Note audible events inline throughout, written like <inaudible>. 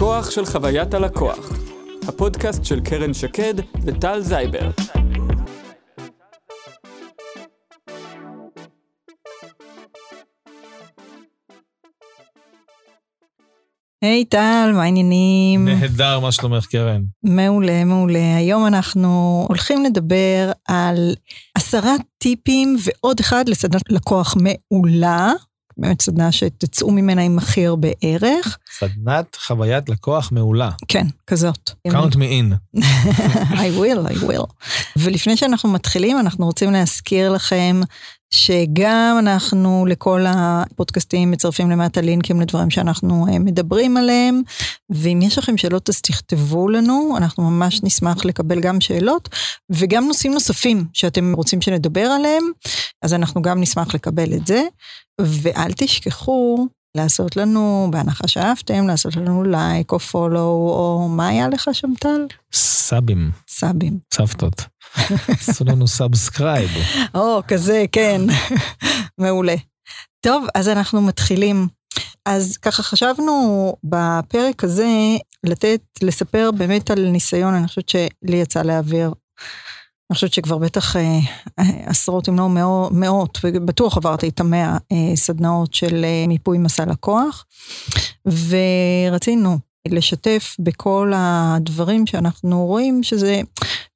הכוח של חוויית הלקוח, הפודקאסט של קרן שקד וטל זייבר. היי טל, מה העניינים? נהדר, מה שלומך קרן? מעולה, מעולה. היום אנחנו הולכים לדבר על עשרה טיפים ועוד אחד לסדנת לקוח מעולה. באמת סדנה שתצאו ממנה עם הכי הרבה ערך. סדנת חוויית לקוח מעולה. כן, כזאת. count me in. <laughs> I will, I will. ולפני שאנחנו מתחילים, אנחנו רוצים להזכיר לכם שגם אנחנו לכל הפודקאסטים מצרפים למטה לינקים לדברים שאנחנו אה, מדברים עליהם, ואם יש לכם שאלות אז תכתבו לנו, אנחנו ממש נשמח לקבל גם שאלות, וגם נושאים נוספים שאתם רוצים שנדבר עליהם, אז אנחנו גם נשמח לקבל את זה, ואל תשכחו לעשות לנו, בהנחה שאהבתם, לעשות לנו לייק או follow, או מה היה לך שם טל? סאבים. סאבים. סבתות. <laughs> עשו לנו subscribe. או, כזה, כן. מעולה. טוב, אז אנחנו מתחילים. אז ככה חשבנו בפרק הזה לתת, לספר באמת על ניסיון, אני חושבת שלי יצא להעביר. אני חושבת שכבר בטח אה, עשרות אם לא מאות, מאות ובטוח עברתי את המאה אה, סדנאות של אה, מיפוי מסע לקוח. ורצינו לשתף בכל הדברים שאנחנו רואים שזה,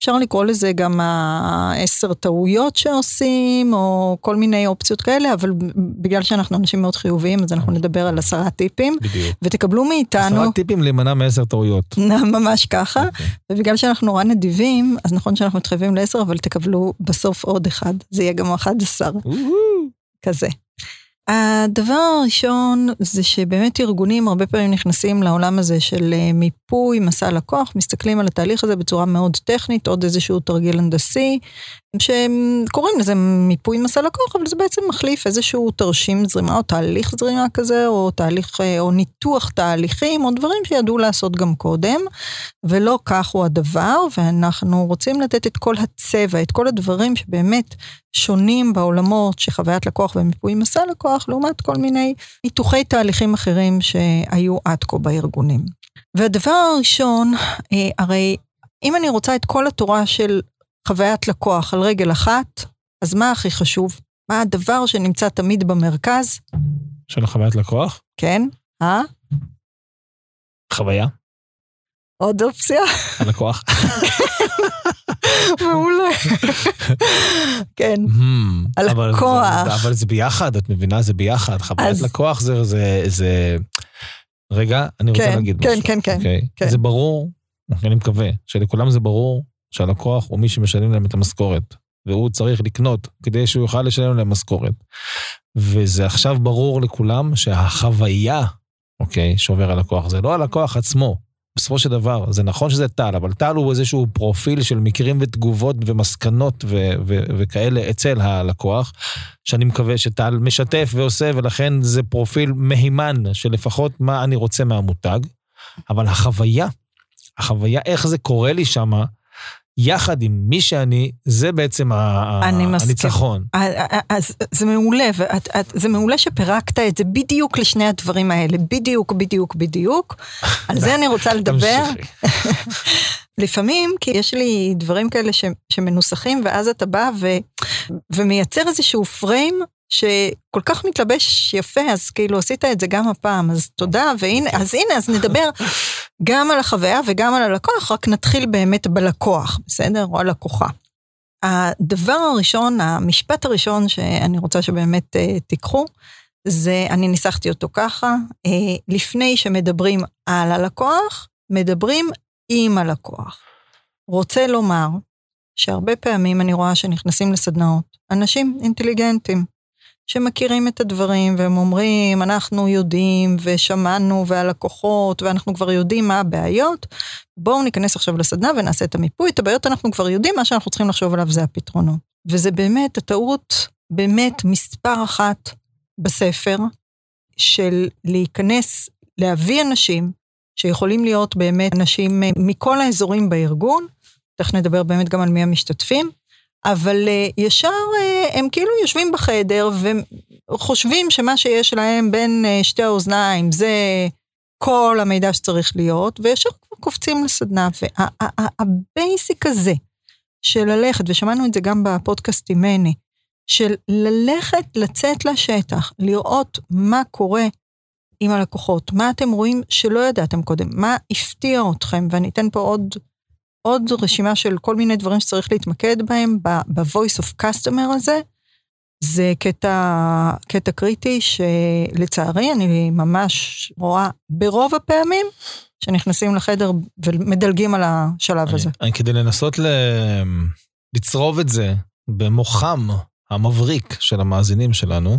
אפשר לקרוא לזה גם העשר טעויות שעושים, או כל מיני אופציות כאלה, אבל בגלל שאנחנו אנשים מאוד חיוביים, אז אנחנו נדבר על עשרה טיפים. בדיוק. ותקבלו מאיתנו... עשרה טיפים להימנע מעשר טעויות. <laughs> ממש ככה. אוקיי. ובגלל שאנחנו נורא נדיבים, אז נכון שאנחנו מתחייבים לעשר, אבל תקבלו בסוף עוד אחד. זה יהיה גם 11. כזה. הדבר הראשון זה שבאמת ארגונים הרבה פעמים נכנסים לעולם הזה של אה, מיפוי מסע לקוח, מסתכלים על התהליך הזה בצורה מאוד טכנית, עוד איזשהו תרגיל הנדסי, שהם קוראים לזה מיפוי מסע לקוח, אבל זה בעצם מחליף איזשהו תרשים זרימה או תהליך זרימה כזה, או תהליך, אה, או ניתוח תהליכים, או דברים שידעו לעשות גם קודם, ולא כך הוא הדבר, ואנחנו רוצים לתת את כל הצבע, את כל הדברים שבאמת שונים בעולמות שחוויית לקוח ומיפוי מסע לקוח, לעומת כל מיני ניתוחי תהליכים אחרים שהיו עד כה בארגונים. והדבר הראשון, אה, הרי אם אני רוצה את כל התורה של חוויית לקוח על רגל אחת, אז מה הכי חשוב? מה הדבר שנמצא תמיד במרכז? של חוויית לקוח? כן? אה? חוויה? עוד אופציה? הלקוח? <laughs> מעולה. כן. Hmm, הלקוח. אבל זה ביחד, את מבינה? זה ביחד. חוויית לקוח זה... רגע, אני רוצה כן, להגיד כן, משהו. כן, כן, אוקיי? כן. זה ברור, אני מקווה, שלכולם זה ברור שהלקוח הוא מי שמשלם להם את המשכורת, והוא צריך לקנות כדי שהוא יוכל לשלם להם משכורת. וזה עכשיו ברור לכולם שהחוויה, אוקיי, שעובר הלקוח, זה לא הלקוח עצמו. בסופו של דבר, זה נכון שזה טל, אבל טל הוא איזשהו פרופיל של מקרים ותגובות ומסקנות ו- ו- וכאלה אצל הלקוח, שאני מקווה שטל משתף ועושה, ולכן זה פרופיל מהימן של לפחות מה אני רוצה מהמותג. אבל החוויה, החוויה, איך זה קורה לי שמה, יחד עם מי שאני, זה בעצם אני מסכים. הניצחון. אז זה מעולה, ואת, את, זה מעולה שפירקת את זה בדיוק לשני הדברים האלה, בדיוק, בדיוק, בדיוק. <laughs> על זה אני רוצה לדבר. <laughs> לפעמים, כי יש לי דברים כאלה ש, שמנוסחים, ואז אתה בא ו, ומייצר איזשהו פריים שכל כך מתלבש יפה, אז כאילו עשית את זה גם הפעם, אז תודה, והנה, אז הנה, אז נדבר <laughs> גם על החוויה וגם על הלקוח, רק נתחיל באמת בלקוח, בסדר? או הלקוחה. הדבר הראשון, המשפט הראשון שאני רוצה שבאמת uh, תיקחו, זה, אני ניסחתי אותו ככה, uh, לפני שמדברים על הלקוח, מדברים עם הלקוח. רוצה לומר שהרבה פעמים אני רואה שנכנסים לסדנאות אנשים אינטליגנטים, שמכירים את הדברים והם אומרים, אנחנו יודעים ושמענו והלקוחות ואנחנו כבר יודעים מה הבעיות, בואו ניכנס עכשיו לסדנה ונעשה את המיפוי, את הבעיות אנחנו כבר יודעים, מה שאנחנו צריכים לחשוב עליו זה הפתרונות. וזה באמת הטעות, באמת מספר אחת בספר, של להיכנס, להביא אנשים שיכולים להיות באמת אנשים מכל האזורים בארגון, תכף נדבר באמת גם על מי המשתתפים, אבל uh, ישר uh, הם כאילו יושבים בחדר וחושבים שמה שיש להם בין uh, שתי האוזניים זה כל המידע שצריך להיות, וישר קופצים לסדנה. והבייסיק הזה של ללכת, ושמענו את זה גם בפודקאסט עם מני, של ללכת, לצאת לשטח, לראות מה קורה עם הלקוחות, מה אתם רואים שלא ידעתם קודם, מה הפתיע אתכם, ואני אתן פה עוד, עוד רשימה של כל מיני דברים שצריך להתמקד בהם ב-voice of customer הזה. זה קטע, קטע קריטי שלצערי אני ממש רואה ברוב הפעמים שנכנסים לחדר ומדלגים על השלב אני, הזה. אני, כדי לנסות ל... לצרוב את זה במוחם המבריק של המאזינים שלנו,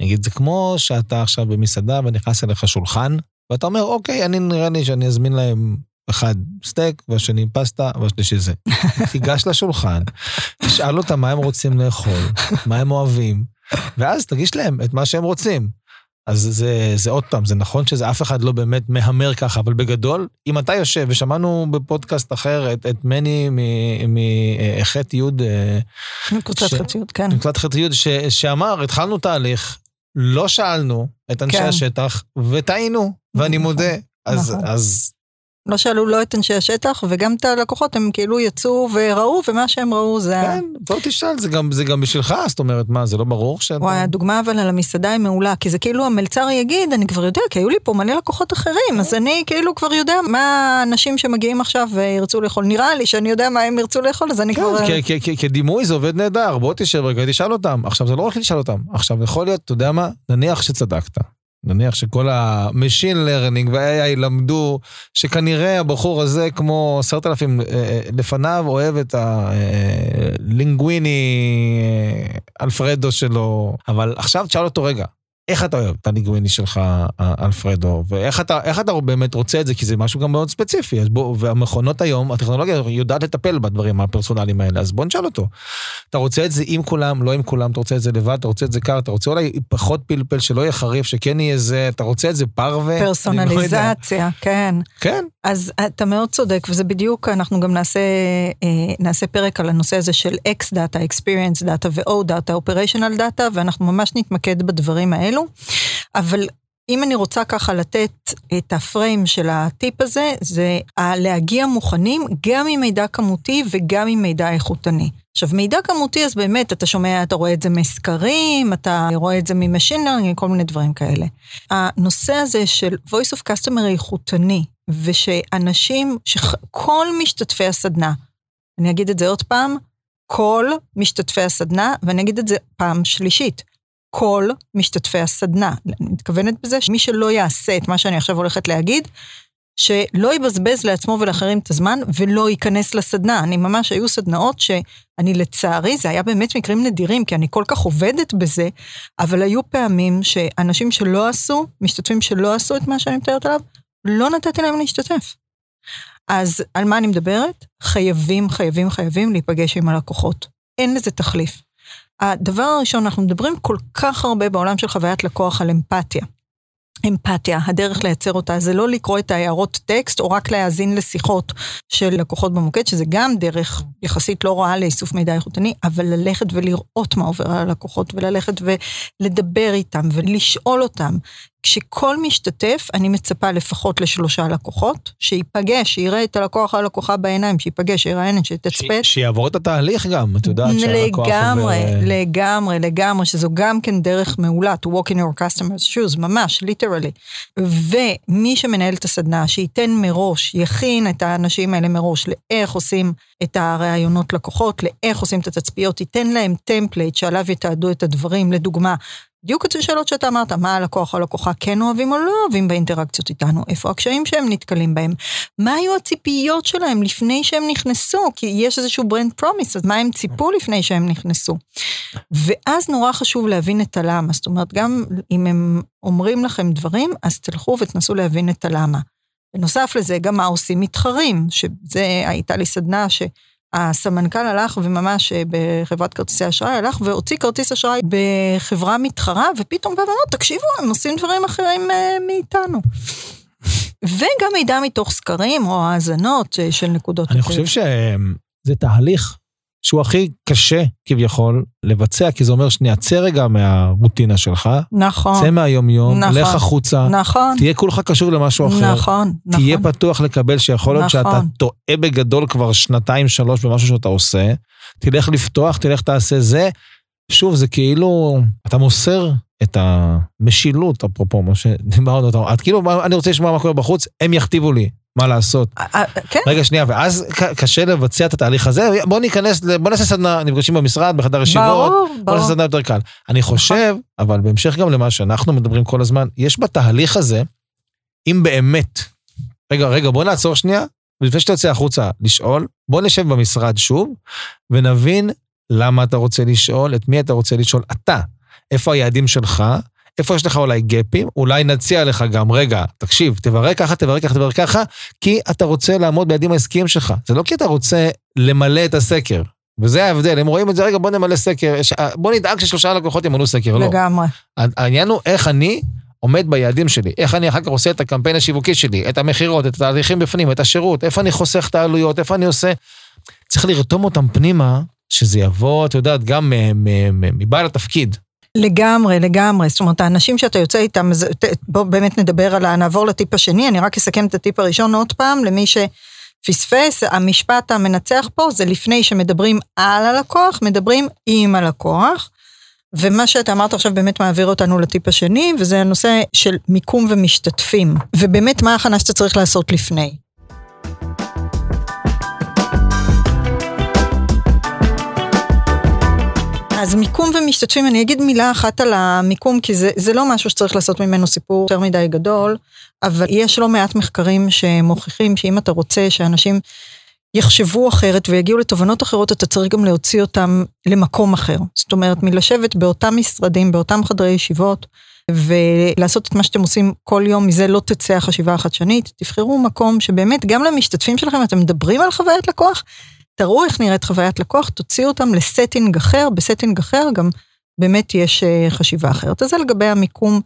אני אגיד, זה כמו שאתה עכשיו במסעדה ונכנס אליך שולחן, ואתה אומר, אוקיי, אני נראה לי שאני אזמין להם אחד סטייק, והשני פסטה, והשלישי זה. <laughs> תיגש לשולחן, תשאל אותם מה הם רוצים לאכול, מה הם אוהבים, ואז תגיש להם את מה שהם רוצים. אז זה, זה עוד פעם, זה נכון שזה אף אחד לא באמת מהמר ככה, אבל בגדול, אם אתה יושב, ושמענו בפודקאסט אחר את, את מני מחטא יוד... אה, מקבוצת חטא יוד, כן. מקבוצת חטא יוד, שאמר, התחלנו תהליך, לא שאלנו את אנשי כן. השטח, וטעינו, ואני נכון, מודה. אז, נכון. אז לא שאלו לא את אנשי השטח, וגם את הלקוחות, הם כאילו יצאו וראו, ומה שהם ראו זה... כן, בוא תשאל, זה גם, זה גם בשבילך, זאת אומרת, מה, זה לא ברור שאתה... וואי, הדוגמה אבל על המסעדה היא מעולה, כי זה כאילו המלצר יגיד, אני כבר יודע, כי היו לי פה מלא לקוחות אחרים, אז אני כאילו כבר יודע מה האנשים שמגיעים עכשיו וירצו לאכול. נראה לי שאני יודע מה הם ירצו לאכול, אז אני כן, כבר... כן, כדימוי זה עובד נהדר, בוא תשב רגע, תשאל אותם. עכשיו, זה לא רק לשאל אותם, עכשיו, יכול להיות, אתה יודע מה, נניח שצדקת. נניח שכל ה-machine learning וה-AI למדו שכנראה הבחור הזה כמו עשרת אלפים אה, אה, לפניו אוהב את הלינגוויני אה, אלפרדו שלו, אבל עכשיו תשאל אותו רגע, איך אתה אוהב את הניגוויני שלך, אלפרדו, ואיך אתה, אתה באמת רוצה את זה, כי זה משהו גם מאוד ספציפי. אז בוא, והמכונות היום, הטכנולוגיה יודעת לטפל בדברים הפרסונליים האלה, אז בוא נשאל אותו. אתה רוצה את זה עם כולם, לא עם כולם, אתה רוצה את זה לבד, אתה רוצה את זה קר, אתה רוצה אולי פחות פלפל, שלא יהיה חריף, שכן יהיה זה, אתה רוצה את זה פרווה? לא פרסונליזציה, לא כן. כן. אז אתה מאוד צודק, וזה בדיוק, אנחנו גם נעשה, אה, נעשה פרק על הנושא הזה של X Data, Experience Data ו-O Data, Operational Data, ואנחנו ממש נתמקד בדברים האלו. אבל אם אני רוצה ככה לתת את ה frame של הטיפ הזה, זה להגיע מוכנים גם עם מידע כמותי וגם עם מידע איכותני. עכשיו, מידע כמותי, אז באמת, אתה שומע, אתה רואה את זה מסקרים, אתה רואה את זה מ machine learning, כל מיני דברים כאלה. הנושא הזה של voice of customer איכותני, ושאנשים, שכל משתתפי הסדנה, אני אגיד את זה עוד פעם, כל משתתפי הסדנה, ואני אגיד את זה פעם שלישית, כל משתתפי הסדנה. אני מתכוונת בזה שמי שלא יעשה את מה שאני עכשיו הולכת להגיד, שלא יבזבז לעצמו ולאחרים את הזמן ולא ייכנס לסדנה. אני ממש, היו סדנאות שאני לצערי, זה היה באמת מקרים נדירים, כי אני כל כך עובדת בזה, אבל היו פעמים שאנשים שלא עשו, משתתפים שלא עשו את מה שאני מתארת עליו, לא נתתי להם להשתתף. אז על מה אני מדברת? חייבים, חייבים, חייבים להיפגש עם הלקוחות. אין לזה תחליף. הדבר הראשון, אנחנו מדברים כל כך הרבה בעולם של חוויית לקוח על אמפתיה. אמפתיה, הדרך לייצר אותה זה לא לקרוא את ההערות טקסט או רק להאזין לשיחות של לקוחות במוקד, שזה גם דרך יחסית לא רעה לאיסוף מידע איכותני, אבל ללכת ולראות מה עובר על הלקוחות וללכת ולדבר איתם ולשאול אותם. כשכל משתתף, אני מצפה לפחות לשלושה לקוחות, שיפגש, שיראה את הלקוח או הלקוחה בעיניים, שיפגש, שיראיין, שיתצפת. שיעבור את התהליך גם, את יודעת שהלקוח עובר... לגמרי, לגמרי, לגמרי, שזו גם כן דרך מעולה, to walk in your customers shoes, ממש, literally. ומי שמנהל את הסדנה, שייתן מראש, יכין את האנשים האלה מראש, לאיך עושים את הראיונות לקוחות, לאיך עושים את התצפיות, ייתן להם template שעליו יתעדו את הדברים, לדוגמה, בדיוק את השאלות שאתה אמרת, מה הלקוח או הלקוחה כן אוהבים או לא אוהבים באינטראקציות איתנו, איפה הקשיים שהם נתקלים בהם, מה היו הציפיות שלהם לפני שהם נכנסו, כי יש איזשהו brand promise, אז מה הם ציפו לפני שהם נכנסו. ואז נורא חשוב להבין את הלמה, זאת אומרת, גם אם הם אומרים לכם דברים, אז תלכו ותנסו להבין את הלמה. בנוסף לזה, גם מה עושים מתחרים, שזה הייתה לי סדנה ש... הסמנכ"ל הלך וממש אה, בחברת כרטיסי אשראי הלך והוציא כרטיס אשראי בחברה מתחרה ופתאום בא ואמר תקשיבו הם עושים דברים אחרים אה, מאיתנו. וגם מידע מתוך סקרים או האזנות אה, של נקודות. אני חושב שזה תהליך שהוא הכי קשה כביכול לבצע, כי זה אומר שנייה, צא רגע מהרוטינה שלך, נכון, צא מהיום-יום, נכון. לך החוצה, נכון, תהיה כולך קשור למשהו אחר. נכון, תהיה נכון. פתוח לקבל שיכול להיות נכון. שאתה טועה בגדול כבר שנתיים, שלוש במשהו שאתה עושה. תלך לפתוח, תלך תעשה זה. שוב, זה כאילו, אתה מוסר את המשילות, אפרופו מה שדיברנו, אתה- את כאילו, אני רוצה לשמוע מה קורה בחוץ, הם יכתיבו לי מה לעשות. אה, אה, כן, רגע, שנייה, ואז קשה לבצע את התהליך הזה, בוא ניכנס, בוא נעשה סדנה, נפגשים במשרד, בחדר ישיבות, ברור, בוא ברור. נעשה סדנה יותר קל. אני חושב, אבל בהמשך גם למה שאנחנו מדברים כל הזמן, יש בתהליך הזה, אם באמת, רגע, רגע, בוא נעצור שנייה, ולפני שאתה יוצא החוצה לשאול, בוא נשב במשרד שוב, ונבין למה אתה רוצה לשאול, את מי אתה רוצה לשאול, אתה. איפה היעדים שלך, איפה יש לך אולי גפים, אולי נציע לך גם, רגע, תקשיב, תברר ככה, תברר ככה, תברר ככה, כי אתה רוצה לעמוד ביעדים העסקיים שלך. זה לא כי אתה רוצה למלא את הסקר. וזה ההבדל, הם רואים את זה, רגע, בוא נמלא סקר, יש- בוא נדאג ששלושה לקוחות ימלאו סקר, לא. לגמרי. העניין הוא איך אני עומד ביעדים שלי, איך אני אחר כך עושה את הקמפיין השיווקי שלי, את המכירות, את התהליכים בפנים, את השירות, איפה אני חוסך את העלויות, איפה אני עושה... צריך לרתום אותם פנימה, שזה יבוא, את יודעת, גם מבעל התפקיד. לגמרי, לגמרי. זאת אומרת, האנשים שאתה יוצא איתם, אז ת- בוא באמת נדבר על ה... נעבור לטיפ השני, אני רק אסכם את הטיפ הראשון עוד פעם, למי שפספס, המשפט המנצח פה זה לפני שמדברים על הלקוח, מדברים עם הלקוח. ומה שאתה אמרת עכשיו באמת מעביר אותנו לטיפ השני, וזה הנושא של מיקום ומשתתפים. ובאמת, מה ההכנה שאתה צריך לעשות לפני? אז מיקום ומשתתפים, אני אגיד מילה אחת על המיקום, כי זה, זה לא משהו שצריך לעשות ממנו סיפור יותר מדי גדול, אבל יש לא מעט מחקרים שמוכיחים שאם אתה רוצה שאנשים יחשבו אחרת ויגיעו לתובנות אחרות, אתה צריך גם להוציא אותם למקום אחר. זאת אומרת, מלשבת באותם משרדים, באותם חדרי ישיבות, ולעשות את מה שאתם עושים כל יום, מזה לא תצא החשיבה החדשנית. תבחרו מקום שבאמת גם למשתתפים שלכם, אתם מדברים על חוויית לקוח, תראו איך נראית חוויית לקוח, תוציאו אותם ל setting אחר, ב setting אחר גם באמת יש אה, חשיבה אחרת. אז זה לגבי המיקום,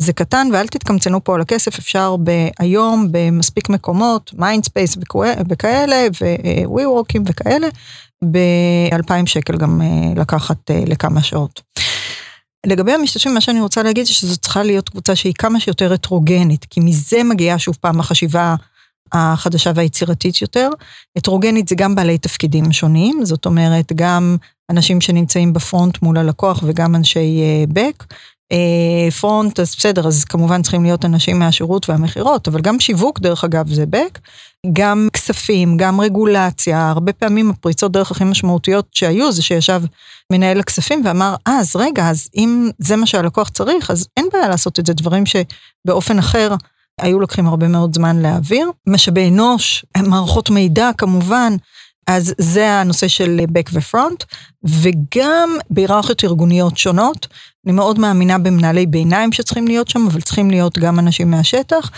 זה קטן, ואל תתקמצנו פה על הכסף, אפשר היום במספיק מקומות, Mindspace וכאלה, ו WeWork ים וכאלה, ב-2,000 שקל גם אה, לקחת אה, לכמה שעות. לגבי המשתתפים, מה שאני רוצה להגיד זה שזו צריכה להיות קבוצה שהיא כמה שיותר הטרוגנית, כי מזה מגיעה שוב פעם החשיבה החדשה והיצירתית יותר. הטרוגנית זה גם בעלי תפקידים שונים, זאת אומרת, גם אנשים שנמצאים בפרונט מול הלקוח וגם אנשי בק. פרונט, אז בסדר, אז כמובן צריכים להיות אנשים מהשירות והמכירות, אבל גם שיווק, דרך אגב, זה בק. גם כספים, גם רגולציה, הרבה פעמים הפריצות דרך הכי משמעותיות שהיו, זה שישב מנהל הכספים ואמר, אה, אז רגע, אז אם זה מה שהלקוח צריך, אז אין בעיה לעשות את זה, דברים שבאופן אחר היו לוקחים הרבה מאוד זמן להעביר. משאבי אנוש, מערכות מידע כמובן, אז זה הנושא של back ופרונט, וגם בהיררכיות ארגוניות שונות. אני מאוד מאמינה במנהלי ביניים שצריכים להיות שם, אבל צריכים להיות גם אנשים מהשטח.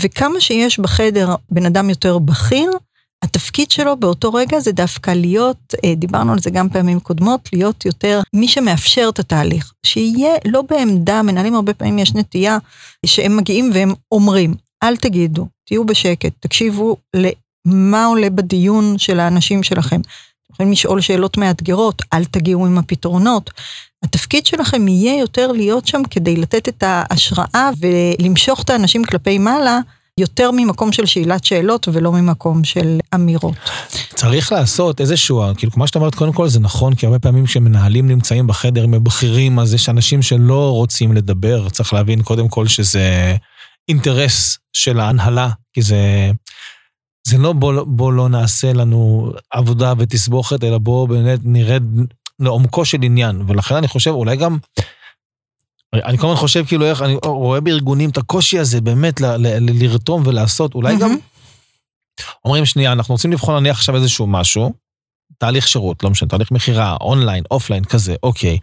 וכמה שיש בחדר בן אדם יותר בכיר, התפקיד שלו באותו רגע זה דווקא להיות, דיברנו על זה גם פעמים קודמות, להיות יותר מי שמאפשר את התהליך. שיהיה לא בעמדה, מנהלים הרבה פעמים יש נטייה שהם מגיעים והם אומרים, אל תגידו, תהיו בשקט, תקשיבו למה עולה בדיון של האנשים שלכם. אתם יכולים לשאול שאלות מאתגרות, אל תגיעו עם הפתרונות. התפקיד שלכם יהיה יותר להיות שם כדי לתת את ההשראה ולמשוך את האנשים כלפי מעלה. יותר ממקום של שאלת שאלות ולא ממקום של אמירות. צריך לעשות איזשהו, כאילו כמו שאת אומרת, קודם כל זה נכון, כי הרבה פעמים כשמנהלים נמצאים בחדר עם בכירים, אז יש אנשים שלא רוצים לדבר, צריך להבין קודם כל שזה אינטרס של ההנהלה, כי זה, זה לא בוא, בוא לא נעשה לנו עבודה ותסבוכת, אלא בוא באמת נרד לעומקו של עניין, ולכן אני חושב, אולי גם... אני כל הזמן חושב כאילו איך, אני רואה בארגונים את הקושי הזה באמת ל- ל- ל- לרתום ולעשות, אולי גם אומרים שנייה, אנחנו רוצים לבחון נניח עכשיו איזשהו משהו, תהליך שירות, לא משנה, תהליך מכירה, online, offline, כזה, אוקיי.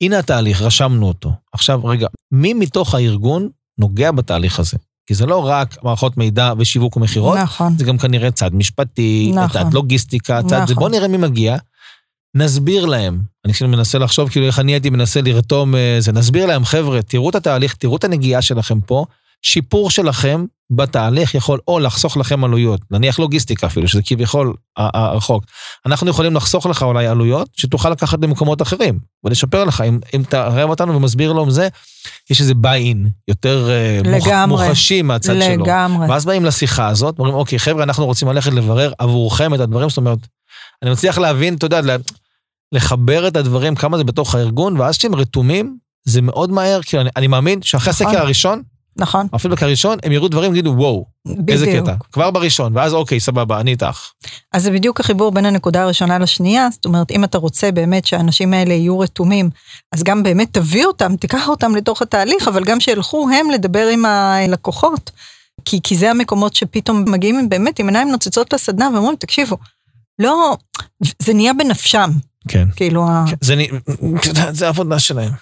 הנה התהליך, רשמנו אותו. עכשיו, רגע, מי מתוך הארגון נוגע בתהליך הזה? כי זה לא רק מערכות מידע ושיווק ומכירות, נכון. זה גם כנראה צד משפטי, נכון. צד לוגיסטיקה, צד זה, נכון. בוא נראה מי מגיע, נסביר להם. אני כאילו מנסה לחשוב כאילו איך אני הייתי מנסה לרתום אה, זה, נסביר להם, חבר'ה, תראו את התהליך, תראו את הנגיעה שלכם פה, שיפור שלכם בתהליך יכול או לחסוך לכם עלויות, נניח לוגיסטיקה אפילו, שזה כביכול הרחוק. אנחנו יכולים לחסוך לך אולי עלויות שתוכל לקחת למקומות אחרים, ולשפר לך, אם, אם תערב אותנו ומסביר לו זה, יש איזה ביי-אין יותר אה, לגמרי, מוחשי מהצד לגמרי. שלו. לגמרי. ואז באים לשיחה הזאת, אומרים, אוקיי, חבר'ה, אנחנו רוצים ללכת לברר עבורכם את הדברים, זאת אומרת, אני מצליח להבין, אתה יודע, לחבר את הדברים, כמה זה בתוך הארגון, ואז כשהם רתומים, זה מאוד מהר, כי אני, אני מאמין שאחרי נכון. הסקר הראשון, נכון. הפידבק הראשון, הם יראו דברים ויגידו, וואו, בדיוק. איזה קטע. כבר בראשון, ואז אוקיי, סבבה, אני איתך. אז זה בדיוק החיבור בין הנקודה הראשונה לשנייה, זאת אומרת, אם אתה רוצה באמת שהאנשים האלה יהיו רתומים, אז גם באמת תביא אותם, תיקח אותם לתוך התהליך, אבל גם שילכו הם לדבר עם הלקוחות. כי, כי זה המקומות שפתאום מגיעים באמת עם עיניים נוצצות לסדנה ואומרים, תקשיבו, לא, זה נהיה בנפשם. כן. כאילו, כן, זה, <laughs> זה עבודה שלהם.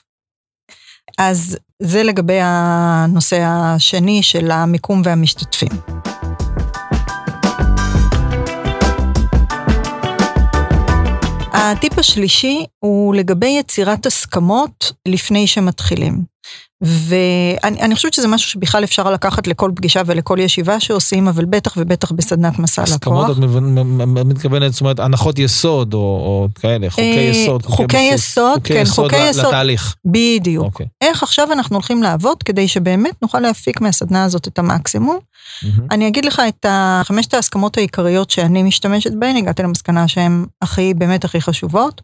אז זה לגבי הנושא השני של המיקום והמשתתפים. הטיפ השלישי הוא לגבי יצירת הסכמות לפני שמתחילים. ואני חושבת שזה משהו שבכלל אפשר לקחת לכל פגישה ולכל ישיבה שעושים, אבל בטח ובטח בסדנת מסע לקוח. הסכמות, את מתכוונת, זאת אומרת, הנחות יסוד או, כאלה, חוקי אה, יסוד. חוקי, יסוד, כן, חוקי יסוד. לתהליך. בדיוק. אוקיי. איך עכשיו אנחנו הולכים לעבוד כדי שבאמת נוכל להפיק מהסדנה הזאת את המקסימום. אני אגיד לך את חמשת ההסכמות העיקריות שאני משתמשת בהן, הגעתי למסקנה שהן הכי, באמת הכי חשובות.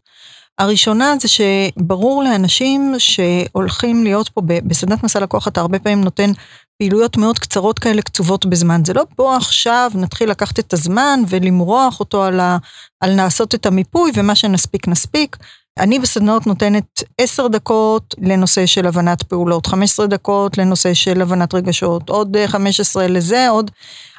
הראשונה זה שברור לאנשים שהולכים להיות פה בסדנת מסע לקוח, אתה הרבה פעמים נותן פעילויות מאוד קצרות כאלה, קצובות בזמן. זה לא בוא עכשיו נתחיל לקחת את הזמן ולמרוח אותו על, ה, על לעשות את המיפוי ומה שנספיק נספיק. אני בסדנאות נותנת 10 דקות לנושא של הבנת פעולות, 15 דקות לנושא של הבנת רגשות, עוד 15 לזה, עוד...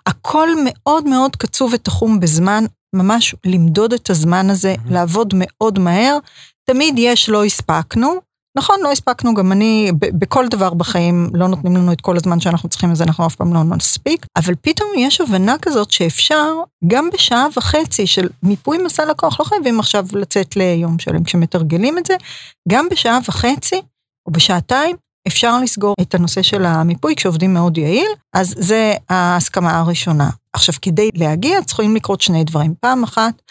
הכל מאוד מאוד קצוב ותחום בזמן. ממש למדוד את הזמן הזה, mm-hmm. לעבוד מאוד מהר. תמיד יש לא הספקנו. נכון, לא הספקנו, גם אני, בכל דבר בחיים לא נותנים לנו את כל הזמן שאנחנו צריכים, אז אנחנו אף פעם לא נספיק, אבל פתאום יש הבנה כזאת שאפשר, גם בשעה וחצי של מיפוי מסע לקוח, לא חייבים עכשיו לצאת ליום שלם כשמתרגלים את זה, גם בשעה וחצי או בשעתיים אפשר לסגור את הנושא של המיפוי כשעובדים מאוד יעיל, אז זה ההסכמה הראשונה. עכשיו, כדי להגיע צריכים לקרות שני דברים. פעם אחת,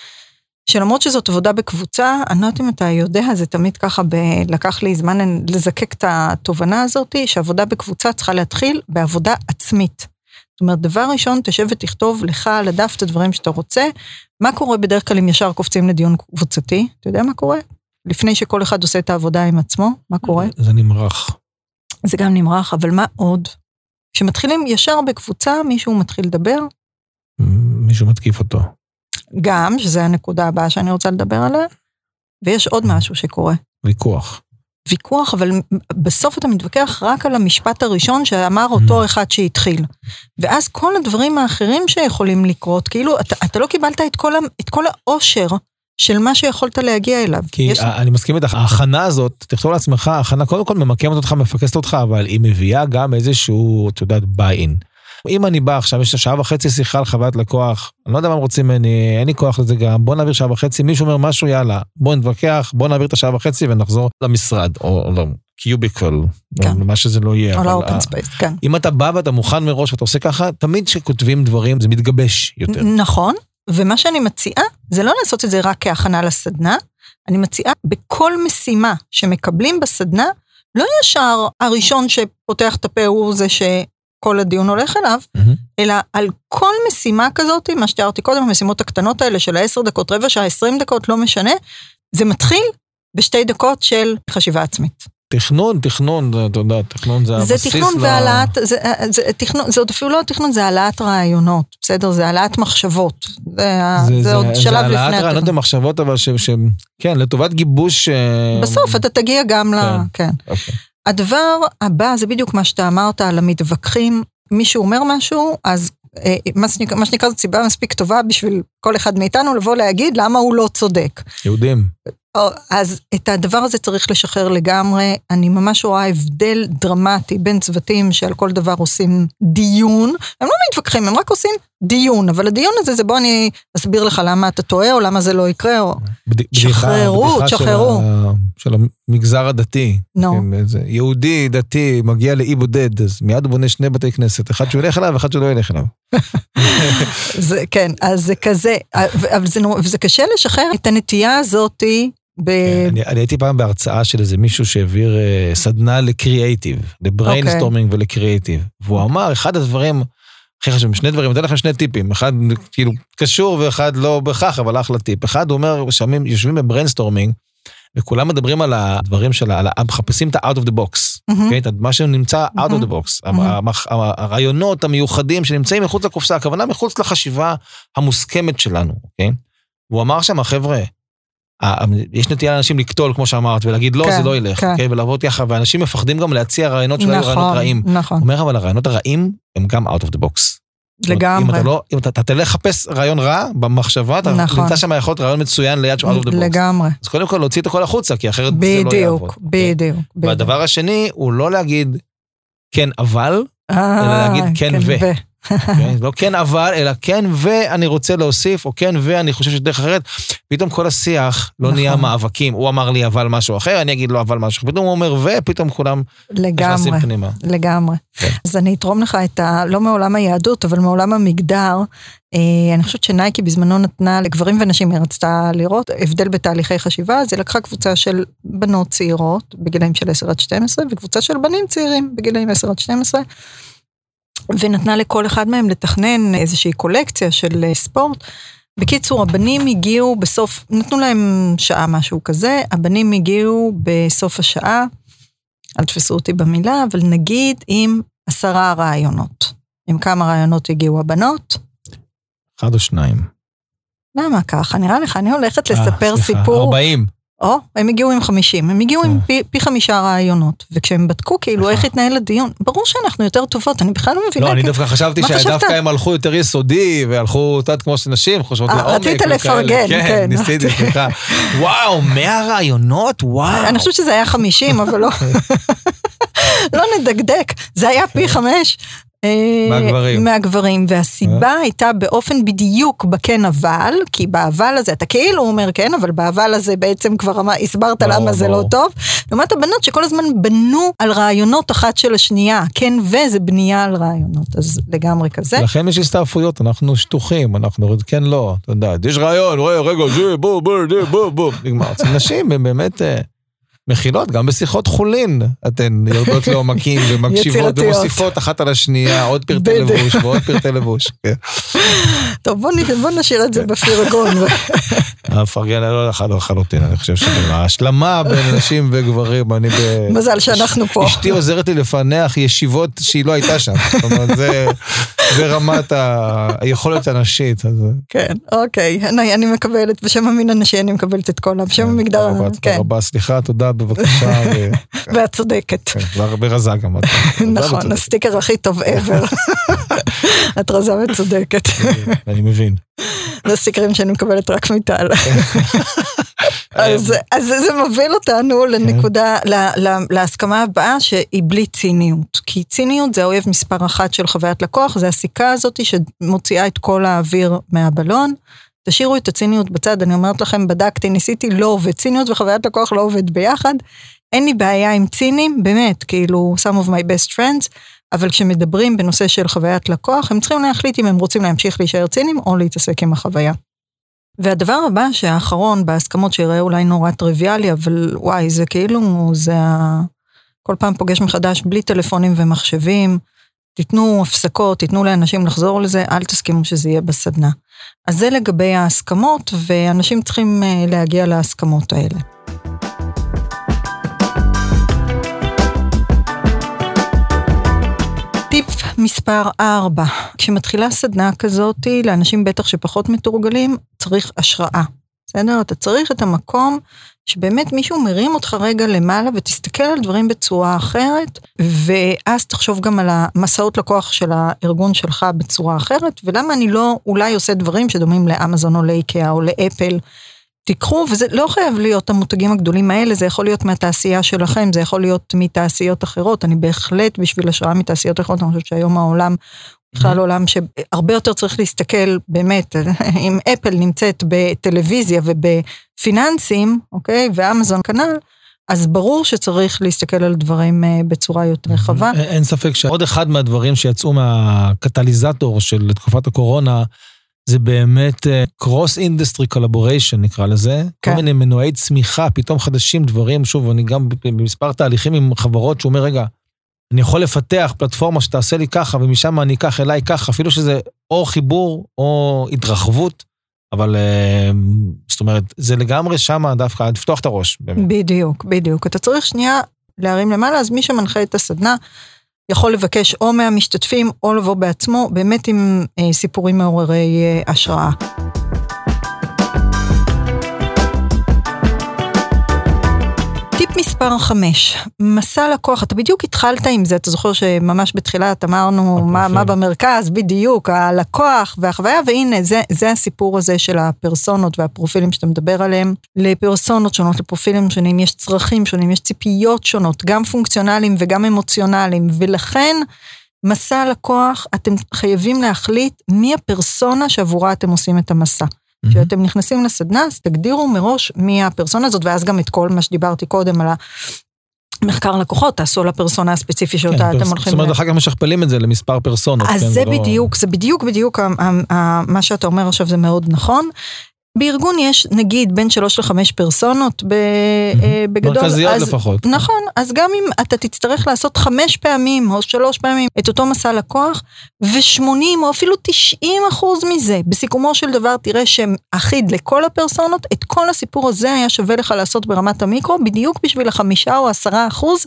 שלמרות שזאת עבודה בקבוצה, אני לא יודעת אם אתה יודע, זה תמיד ככה, ב... לקח לי זמן לזקק את התובנה הזאת, שעבודה בקבוצה צריכה להתחיל בעבודה עצמית. זאת אומרת, דבר ראשון, תשב ותכתוב לך על הדף את הדברים שאתה רוצה. מה קורה בדרך כלל אם ישר קופצים לדיון קבוצתי? אתה יודע מה קורה? לפני שכל אחד עושה את העבודה עם עצמו, מה קורה? זה נמרח. זה גם נמרח, אבל מה עוד? כשמתחילים ישר בקבוצה, מישהו מתחיל לדבר. מישהו מתקיף אותו. גם, שזה הנקודה הבאה שאני רוצה לדבר עליה, ויש עוד משהו שקורה. ויכוח. ויכוח, אבל בסוף אתה מתווכח רק על המשפט הראשון שאמר אותו אחד שהתחיל. ואז כל הדברים האחרים שיכולים לקרות, כאילו, אתה, אתה לא קיבלת את כל, את כל העושר של מה שיכולת להגיע אליו. כי יש... אני מסכים איתך, ההכנה הזאת, תכתוב לעצמך, ההכנה קודם כל ממקמת אותך, מפקסת אותך, אבל היא מביאה גם איזשהו, את יודעת, buy-in. אם אני בא עכשיו, יש שעה וחצי שיחה על חוויית לקוח, אני לא יודע מה רוצים ממני, אין לי כוח לזה גם, בוא נעביר שעה וחצי, מישהו אומר משהו, יאללה, בוא נתווכח, בוא נעביר את השעה וחצי ונחזור למשרד, או ל cubicle, כן. או מה שזה לא יהיה. או ל open space, כן. אם אתה בא ואתה מוכן מראש ואתה עושה ככה, תמיד כשכותבים דברים זה מתגבש יותר. נכון, ומה שאני מציעה, זה לא לעשות את זה רק כהכנה לסדנה, אני מציעה בכל משימה שמקבלים בסדנה, לא ישר הראשון שפותח את הפה הוא זה שכל הדיון הולך אליו, mm-hmm. אלא על כל משימה כזאת, מה שתיארתי קודם, המשימות הקטנות האלה של העשר דקות, רבע שעה, עשרים דקות, לא משנה, זה מתחיל בשתי דקות של חשיבה עצמית. תכנון, תכנון, אתה יודע, תכנון זה הבסיס. זה תכנון והעלאת, זה, זה, תכנון, זה עוד אפילו לא תכנון, זה העלאת רעיונות, בסדר? זה העלאת מחשבות. זה, זה, זה עוד זה, שלב לפני. זה העלאת רעיונות ומחשבות, אבל ש, ש... כן, לטובת גיבוש... אה, בסוף אתה תגיע גם כן, ל... כן. אוקיי. הדבר הבא זה בדיוק מה שאתה אמרת על המתווכחים. מישהו אומר משהו, אז אה, מה שנקרא, מה שנקרא זאת סיבה מספיק טובה בשביל כל אחד מאיתנו לבוא להגיד למה הוא לא צודק. יהודים. אז את הדבר הזה צריך לשחרר לגמרי. אני ממש רואה הבדל דרמטי בין צוותים שעל כל דבר עושים דיון. הם לא מתווכחים, הם רק עושים דיון, אבל הדיון הזה זה בוא אני אסביר לך למה אתה טועה, או למה זה לא יקרה, או שחררו, תשחררו. של המגזר הדתי. נו. כן, איזה יהודי דתי מגיע לאי בודד, אז מיד הוא בונה שני בתי כנסת, אחד שהוא ילך אליו ואחד שלא ילך אליו. <laughs> זה, כן, אז זה כזה, אבל זה, וזה קשה לשחרר את הנטייה הזאתי ב... אני, אני הייתי פעם בהרצאה של איזה מישהו שהעביר אה, סדנה לקריאייטיב, ל brainstorming ולקריאייטיב. והוא אמר, אחד הדברים הכי חשובים, שני דברים, אני אתן לכם שני טיפים, אחד כאילו קשור ואחד לא בהכרח, אבל אחלה טיפ. אחד, הוא אומר, שמים, יושבים ב brainstorming, וכולם מדברים על הדברים של, ה- מחפשים את ה-out of the box. מהמם. כן, את מה שנמצא out of the box, מהמם. המח- הרעיונות המיוחדים שנמצאים מחוץ לקופסה, הכוונה מחוץ לחשיבה המוסכמת שלנו, כן? והוא אמר שם, חבר'ה, יש נטייה לאנשים לקטול, כמו שאמרת, ולהגיד, לא, כן, זה לא ילך, כן. כן, ולעבוד יחד, ואנשים מפחדים גם להציע רעיונות שלא יהיו רעיונות רעים. נכון, הוא אומר, אבל הרעיונות הרעים הם גם out of the box. אומרת, אם לגמרי, אתה לא, אם אתה, אתה תלך לחפש רעיון רע במחשבה, אתה נכון. נמצא שם יכול להיות רעיון מצוין ליד out of the box. לגמרי, אז קודם כל להוציא את הכל החוצה, כי אחרת זה לא יעבוד. בדיוק, אוקיי? בדיוק. בדיוק. והדבר השני הוא לא להגיד כן אבל, אלא להגיד כן ו. כן? לא כן אבל, אלא כן ואני רוצה להוסיף, או כן ואני חושב שיש דרך אחרת. פתאום כל השיח לא נכון. נהיה מאבקים. הוא אמר לי אבל משהו אחר, אני אגיד לו אבל משהו אחר. פתאום הוא אומר ופתאום כולם נכנסים פנימה. לגמרי. כן. אז אני אתרום לך את ה... לא מעולם היהדות, אבל מעולם המגדר. אה, אני חושבת שנייקי בזמנו נתנה לגברים ונשים, היא רצתה לראות הבדל בתהליכי חשיבה, אז היא לקחה קבוצה של בנות צעירות בגילאים של 10 עד 12, וקבוצה של בנים צעירים בגילאים 10 עד 12. ונתנה לכל אחד מהם לתכנן איזושהי קולקציה של אה, ספורט. בקיצור, הבנים הגיעו בסוף, נתנו להם שעה משהו כזה, הבנים הגיעו בסוף השעה, אל תפסו אותי במילה, אבל נגיד עם עשרה רעיונות. עם כמה רעיונות הגיעו הבנות? אחד או שניים. למה ככה? נראה לך, אני הולכת אה, לספר סליחה, סיפור. 40. או, הם הגיעו עם 50, הם הגיעו עם אה. פי, פי חמישה רעיונות. וכשהם בדקו כאילו איך התנהל הדיון, ברור שאנחנו יותר טובות, אני בכלל לא מבינה. לא, אני כאילו- דווקא חשבתי שדווקא? הם הלכו יותר יסודי, והלכו, יודעת, כמו שנשים חושבות אה, לעומק. רצית. לפרגן, כן. כן, ניסיתי, סליחה. וואו, 100 רעיונות? וואו. אני חושבת שזה היה 50, אבל לא... <laughs> לא נדקדק, זה היה פי חמש. אה, מהגברים. מהגברים, והסיבה הייתה באופן בדיוק בכן אבל, כי באבל הזה, אתה כאילו אומר כן, אבל באבל הזה בעצם כבר הסברת למה זה לא. טוב. לעומת הבנות שכל הזמן בנו על רעיונות אחת של השנייה, כן וזה בנייה על רעיונות, אז לגמרי כזה. לכן יש הסתעפויות, אנחנו שטוחים, אנחנו כן לא, אתה יודע, יש רעיון, רגע, בוא, בוא, בוא, בוא, נגמר. נשים הן באמת אה, מכילות, גם בשיחות חולין, אתן יורדות לעומקים <laughs> ומקשיבות יצירתיות. ומוסיפות אחת על השנייה עוד פרטי. לבוש ועוד פרטי לבוש. כן. טוב, בוא נשאיר את זה בפרגון. <laughs> הפרגן לא לך לחלוטין, אני חושב שההשלמה בין נשים וגברים, אני ב... מזל שאנחנו פה. אשתי עוזרת לי לפענח ישיבות שהיא לא הייתה שם. זאת אומרת, זה, <laughs> זה רמת ה- היכולת הנשית. אז... כן, אוקיי, אני, אני מקבלת, בשם המין הנשי אני מקבלת את כל, בשם המגדר, תודה רבה, תודה כן, רבה, סליחה, תודה, בבקשה. <laughs> ואת צודקת. כן, והרבה רזה גם. את. <laughs> נכון. הסטיקר הכי טוב ever. <laughs> את רזה וצודקת. אני מבין. זה סטיקרים שאני מקבלת רק מטל. אז, אז זה מוביל אותנו לנקודה, ל- ל- להסכמה הבאה שהיא בלי ציניות. כי ציניות זה האויב מספר אחת של חוויית לקוח, זה הסיכה הזאת שמוציאה את כל האוויר מהבלון. תשאירו את הציניות בצד, אני אומרת לכם, בדקתי, ניסיתי, לא עובד. ציניות וחוויית לקוח לא עובד ביחד. אין לי בעיה עם צינים, באמת, כאילו, some of my best friends, אבל כשמדברים בנושא של חוויית לקוח, הם צריכים להחליט אם הם רוצים להמשיך להישאר צינים או להתעסק עם החוויה. והדבר הבא שהאחרון בהסכמות שיראה אולי נורא טריוויאלי, אבל וואי, זה כאילו, זה ה... כל פעם פוגש מחדש בלי טלפונים ומחשבים, תיתנו הפסקות, תיתנו לאנשים לחזור לזה, אל תסכימו שזה יהיה בסדנה. אז זה לגבי ההסכמות, ואנשים צריכים אה, להגיע להסכמות האלה. מספר 4, כשמתחילה סדנה כזאתי, לאנשים בטח שפחות מתורגלים, צריך השראה. בסדר? אתה צריך את המקום שבאמת מישהו מרים אותך רגע למעלה ותסתכל על דברים בצורה אחרת, ואז תחשוב גם על המסעות לקוח של הארגון שלך בצורה אחרת, ולמה אני לא אולי עושה דברים שדומים לאמזון או לאיקאה או לאפל. תיקחו, וזה לא חייב להיות המותגים הגדולים האלה, זה יכול להיות מהתעשייה שלכם, זה יכול להיות מתעשיות אחרות, אני בהחלט בשביל השראה מתעשיות אחרות, אני חושבת שהיום העולם בכלל עולם שהרבה יותר צריך להסתכל באמת, <laughs> אם אפל נמצאת בטלוויזיה ובפיננסים, אוקיי, ואמזון כנ"ל, אז ברור שצריך להסתכל על דברים אה, בצורה יותר רחבה. אין- אין ספק שעוד אחד מהדברים שיצאו מהקטליזטור של תקופת הקורונה, זה באמת cross industry collaboration נקרא לזה. כן. כל מיני מנועי צמיחה, פתאום חדשים, דברים, שוב, אני גם במספר תהליכים עם חברות שהוא אומר, רגע, אני יכול לפתח פלטפורמה שתעשה לי ככה, ומשם אני אקח אליי ככה, אפילו שזה או חיבור או התרחבות, אבל אה, זאת אומרת, זה לגמרי שמה דווקא, לפתוח את הראש, באמת. בדיוק, בדיוק. אתה צריך שנייה להרים למעלה, אז מי שמנחה את הסדנה יכול לבקש או מהמשתתפים או לבוא בעצמו, באמת עם אה, סיפורים מעוררי אה, השראה. מספר 5, מסע לקוח, אתה בדיוק התחלת עם זה, אתה זוכר שממש בתחילת אמרנו מה. מה במרכז, בדיוק, הלקוח והחוויה, והנה זה, זה הסיפור הזה של הפרסונות והפרופילים שאתה מדבר עליהם. לפרסונות שונות, לפרופילים שונים, יש צרכים שונים, יש ציפיות שונות, גם פונקציונליים וגם אמוציונליים, ולכן מסע לקוח, אתם חייבים להחליט מי הפרסונה שעבורה אתם עושים את המסע. כשאתם נכנסים לסדנה, אז תגדירו מראש מי הפרסונה הזאת, ואז גם את כל מה שדיברתי קודם על המחקר לקוחות, תעשו על הפרסונה הספציפי שאותה כן, אתם פרס- הולכים... זאת אומרת, אחר כך משכפלים את זה למספר פרסונות. אז כן, זה לא- בדיוק, זה בדיוק בדיוק מה שאתה אומר עכשיו זה מאוד נכון. בארגון יש נגיד בין שלוש לחמש פרסונות ב- אה, בגדול. מרכזיות אז- לפחות. נכון, אז גם אם אתה תצטרך לעשות חמש פעמים או שלוש פעמים את אותו מסע לקוח, ו-80 או אפילו 90 אחוז מזה, בסיכומו של דבר תראה שהם אחיד לכל הפרסונות, את כל הסיפור הזה היה שווה לך לעשות ברמת המיקרו, בדיוק בשביל החמישה או עשרה אחוז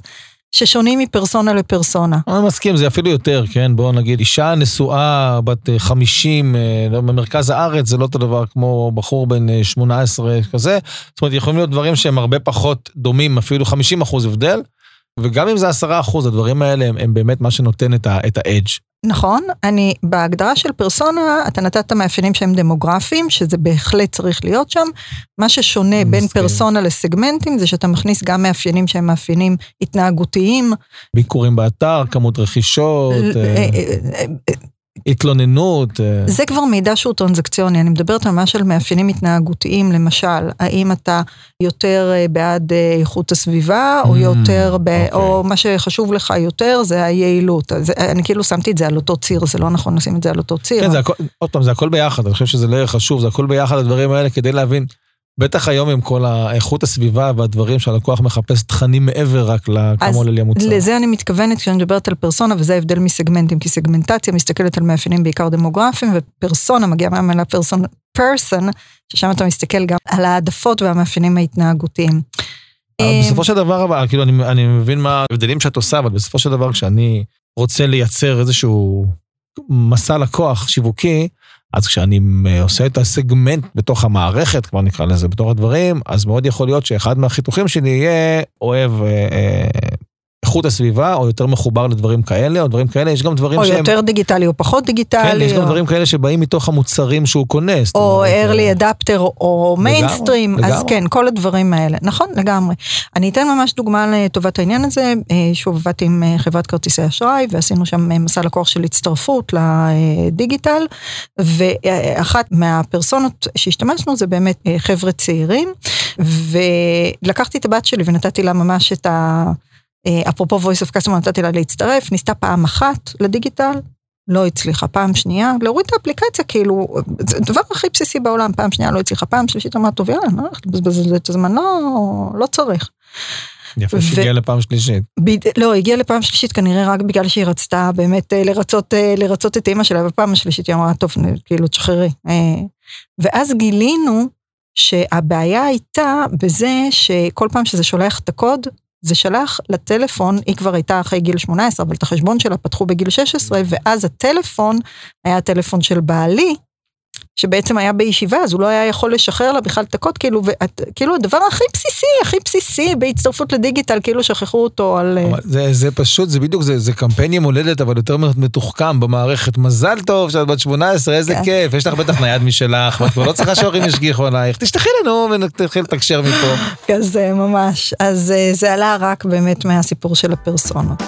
ששונים מפרסונה לפרסונה. אני מסכים, זה אפילו יותר, כן? בואו נגיד, אישה נשואה בת אה, 50 אה, לא, במרכז הארץ, זה לא אותו דבר כמו בחור בן אה, 18 כזה. זאת אומרת, יכולים להיות דברים שהם הרבה פחות דומים, אפילו 50 אחוז הבדל, וגם אם זה 10 אחוז, הדברים האלה הם, הם באמת מה שנותן את ה-edge. נכון, אני, בהגדרה של פרסונה, אתה נתת מאפיינים שהם דמוגרפיים, שזה בהחלט צריך להיות שם. מה ששונה בין מסכים. פרסונה לסגמנטים, זה שאתה מכניס גם מאפיינים שהם מאפיינים התנהגותיים. ביקורים באתר, כמות רכישות, התלוננות. אה, זה כבר מידע שהוא טרנזקציוני, אני מדברת ממש על מאפיינים התנהגותיים, למשל, האם אתה יותר אה, בעד אה, איכות הסביבה, או Mm, יותר, ב, אוקיי. או מה שחשוב לך יותר זה היעילות. אז אני כאילו שמתי את זה על אותו ציר, זה לא נכון לשים את זה על אותו ציר. כן, זה הכל, עוד פעם, זה הכל ביחד, אני חושב שזה לא יהיה חשוב, זה הכל ביחד, הדברים האלה, כדי להבין, בטח היום עם כל האיכות הסביבה והדברים שהלקוח מחפש תכנים מעבר רק לכמה עולה לי המוצר. לזה אני מתכוונת כשאני מדברת על פרסונה, וזה ההבדל מסגמנטים, כי סגמנטציה מסתכלת על מאפיינים בעיקר דמוגרפיים, ופרסונה מגיעה מהמילה פרסון, פרסון, ששם אתה מסתכל גם על העדפות והמאפיינים ההתנהגותיים. אה, בסופו של דבר, אבל, כאילו, אני, אני מבין מה ההבדלים שאת עושה, אבל בסופו של דבר, כשאני רוצה לייצר איזשהו מסע לקוח שיווקי, אז כשאני אה, עושה את הסגמנט בתוך המערכת, כבר נקרא לזה, בתוך הדברים, אז מאוד יכול להיות שאחד מהחיתוכים שלי יהיה אוהב אה, אה, איכות הסביבה, או יותר מחובר לדברים כאלה, או דברים כאלה, יש גם דברים או שהם... יותר דיגיטלי או פחות דיגיטלי. כן, יש גם או- דברים כאלה שבאים מתוך המוצרים שהוא קונה. או אומרת, אה, early adapter או מיינסטרים, אז לגמרי. כן, כל הדברים האלה. נכון, לגמרי. אני אתן ממש דוגמה לטובת העניין הזה. אה, שוב, עבדתי עם אה, חברת כרטיסי אשראי, ועשינו שם אה, מסע לקוח של הצטרפות לדיגיטל, ואחת מהפרסונות שהשתמשנו זה באמת אה, חבר'ה צעירים, ולקחתי את הבת שלי ונתתי לה ממש את ה... אה, אפרופו voice of customer נתתי לה להצטרף, ניסתה פעם אחת לדיגיטל, לא הצליחה, פעם שנייה, להוריד את האפליקציה, כאילו, זה הדבר הכי בסיסי בעולם, פעם שנייה לא הצליחה, פעם שלישית אמרה, טוב, יאללה, אני הולכת לבזבז את הזמן, לא, לא צריך. יפה, ו- שהגיע לפעם שלישית. ב- לא, הגיעה לפעם שלישית כנראה רק בגלל שהיא רצתה באמת אה, לרצות, אה, לרצות את אימא שלה, בפעם השלישית היא אמרה, טוב, כאילו, תשחררי. ואז גילינו שהבעיה הייתה בזה שכל פעם שזה שולח את הקוד, זה שלח לטלפון, היא כבר הייתה אחרי גיל 18, אבל את החשבון שלה פתחו בגיל 16, ואז הטלפון היה הטלפון של בעלי, שבעצם היה בישיבה, אז הוא לא היה יכול לשחרר לה בכלל את הקוד, כאילו, ואת, כאילו הדבר הכי בסיסי, הכי בסיסי בהצטרפות לדיגיטל, כאילו שכחו אותו על... אה, זה, זה פשוט, זה בדיוק, זה, זה קמפיין יום הולדת, אבל יותר מתוחכם במערכת. מזל טוב שאת בת 18, איזה כן. כיף, יש לך בטח נייד משלך, ואת כבר לא צריכה שההורים <laughs> ישגיחו עלייך, תשלחי לנו ונתחיל לתקשר מפה. כזה ממש. אז אה, זה עלה רק באמת מהסיפור של הפרסונות.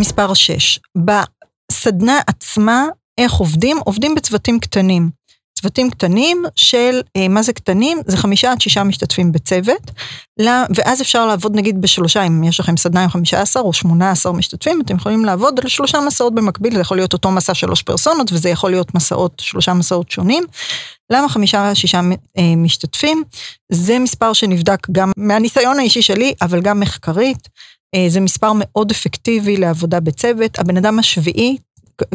מספר 6, בסדנה עצמה, איך עובדים? עובדים בצוותים קטנים. צוותים קטנים של, אה, מה זה קטנים? זה חמישה עד שישה משתתפים בצוות, לה- ואז אפשר לעבוד נגיד בשלושה, אם יש לכם סדנה עם חמישה עשר או שמונה עשר משתתפים, אתם יכולים לעבוד על שלושה מסעות במקביל, זה יכול להיות אותו מסע שלוש פרסונות, וזה יכול להיות מסעות, שלושה מסעות שונים. למה חמישה שישה אה, משתתפים? זה מספר שנבדק גם מהניסיון האישי שלי, אבל גם מחקרית. אה, זה מספר מאוד אפקטיבי לעבודה בצוות. הבן אדם השביעי,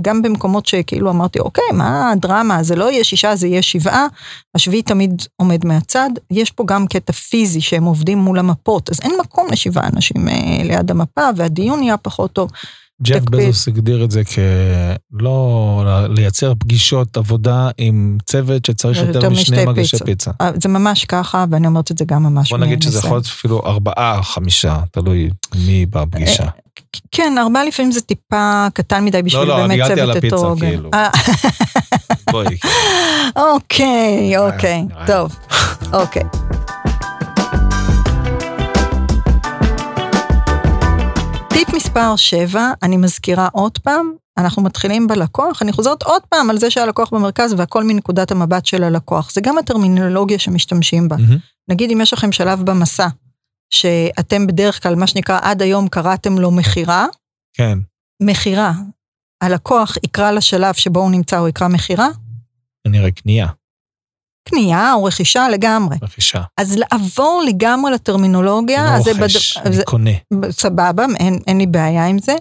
גם במקומות שכאילו אמרתי, אוקיי, מה הדרמה, זה לא יהיה שישה, זה יהיה שבעה, השביעי תמיד עומד מהצד. יש פה גם קטע פיזי שהם עובדים מול המפות, אז אין מקום לשבעה אנשים אה, ליד המפה, והדיון נהיה פחות טוב. ג'ף. בזוס הגדיר את זה כלא לייצר פגישות עבודה עם צוות שצריך יותר משני מגשי. פיצה. אה, זה ממש ככה, ואני אומרת את זה גם ממש בוא נגיד שזה. יכול להיות אפילו ארבעה, חמישה, תלוי מי בפגישה. כן, ארבעה לפעמים זה טיפה קטן מדי בשביל לא, באמת דיברתי צוות על הפיצה. כאילו. אה, בואי. אוקיי, <laughs> אוקיי, אה. טוב, אוקיי. מספר 7, אני מזכירה עוד פעם, אנחנו מתחילים בלקוח, אני חוזרת עוד פעם על זה שהלקוח במרכז והכל מנקודת המבט של הלקוח. זה גם הטרמינולוגיה שמשתמשים בה. מהמם. נגיד אם יש לכם שלב במסע, שאתם בדרך כלל, מה שנקרא, עד היום קראתם לו מכירה, כן. מכירה. הלקוח יקרא לשלב שבו הוא נמצא, הוא יקרא מכירה, כנראה קנייה, קנייה או רכישה לגמרי. רכישה. אז לעבור לגמרי לטרמינולוגיה, אז זה רוכש, בד- אני זה- קונה. סבבה, אין, אין לי בעיה עם זה.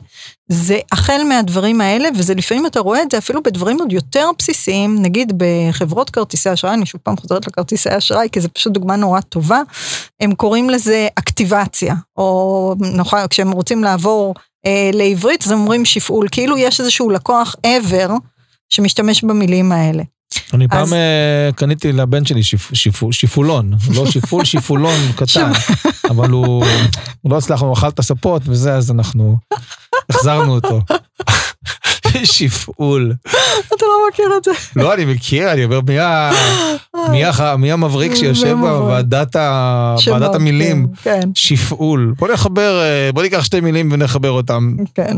זה החל מהדברים האלה, וזה לפעמים אתה רואה את זה אפילו בדברים עוד יותר בסיסיים, נגיד בחברות כרטיסי אשראי, אני שוב פעם חוזרת לכרטיסי אשראי, כי זו פשוט דוגמה נורא טובה, הם קוראים לזה אקטיבציה, או נוכל, כשהם רוצים לעבור אה, לעברית, אז הם אומרים שפעול, כאילו יש איזשהו לקוח ever שמשתמש במילים האלה. אני פעם אה, קניתי לבן שלי שיפ- שיפו- שיפולון, לא שיפול, <laughs> שיפולון קטן, <laughs> אבל הוא לא הצלח, הוא אכל את הספות וזה, אז אנחנו החזרנו אותו. <laughs> שיפול. אתה לא מכיר את זה. לא, אני מכיר, אני אומר, מי המבריק שיושב? בוועדת המילים? שיפעול. בוא נחבר, אה, בוא ניקח שתי מילים ונחבר אותם. כן.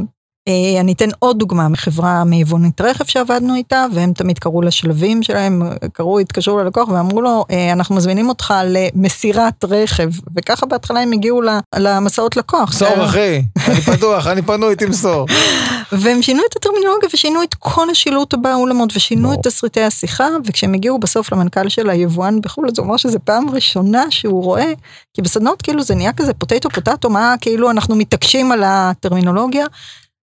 אה, אני אתן עוד דוגמה מחברה מיבונית רכב שעבדנו איתה, והם תמיד קראו לשלבים שלהם, קראו, התקשרו ללקוח ואמרו לו, "אה, אנחנו מזמינים אותך למסירת רכב, וככה בהתחלה הם הגיעו למסעות לקוח. תמסור אחי, אני פתוח, אני פנוי, תמסור. והם שינו את הטרמינולוגיה ושינו את כל השילוט באולמות ושינו. את תסריטי השיחה, וכשהם הגיעו בסוף למנכ"ל של היבואן בחו"ל, אז הוא אמר שזו פעם ראשונה שהוא רואה, כי בסדנות כאילו זה נהיה כזה פוטטו פוטטו, מה כאילו אנחנו מתעקשים על הטרמינולוגיה.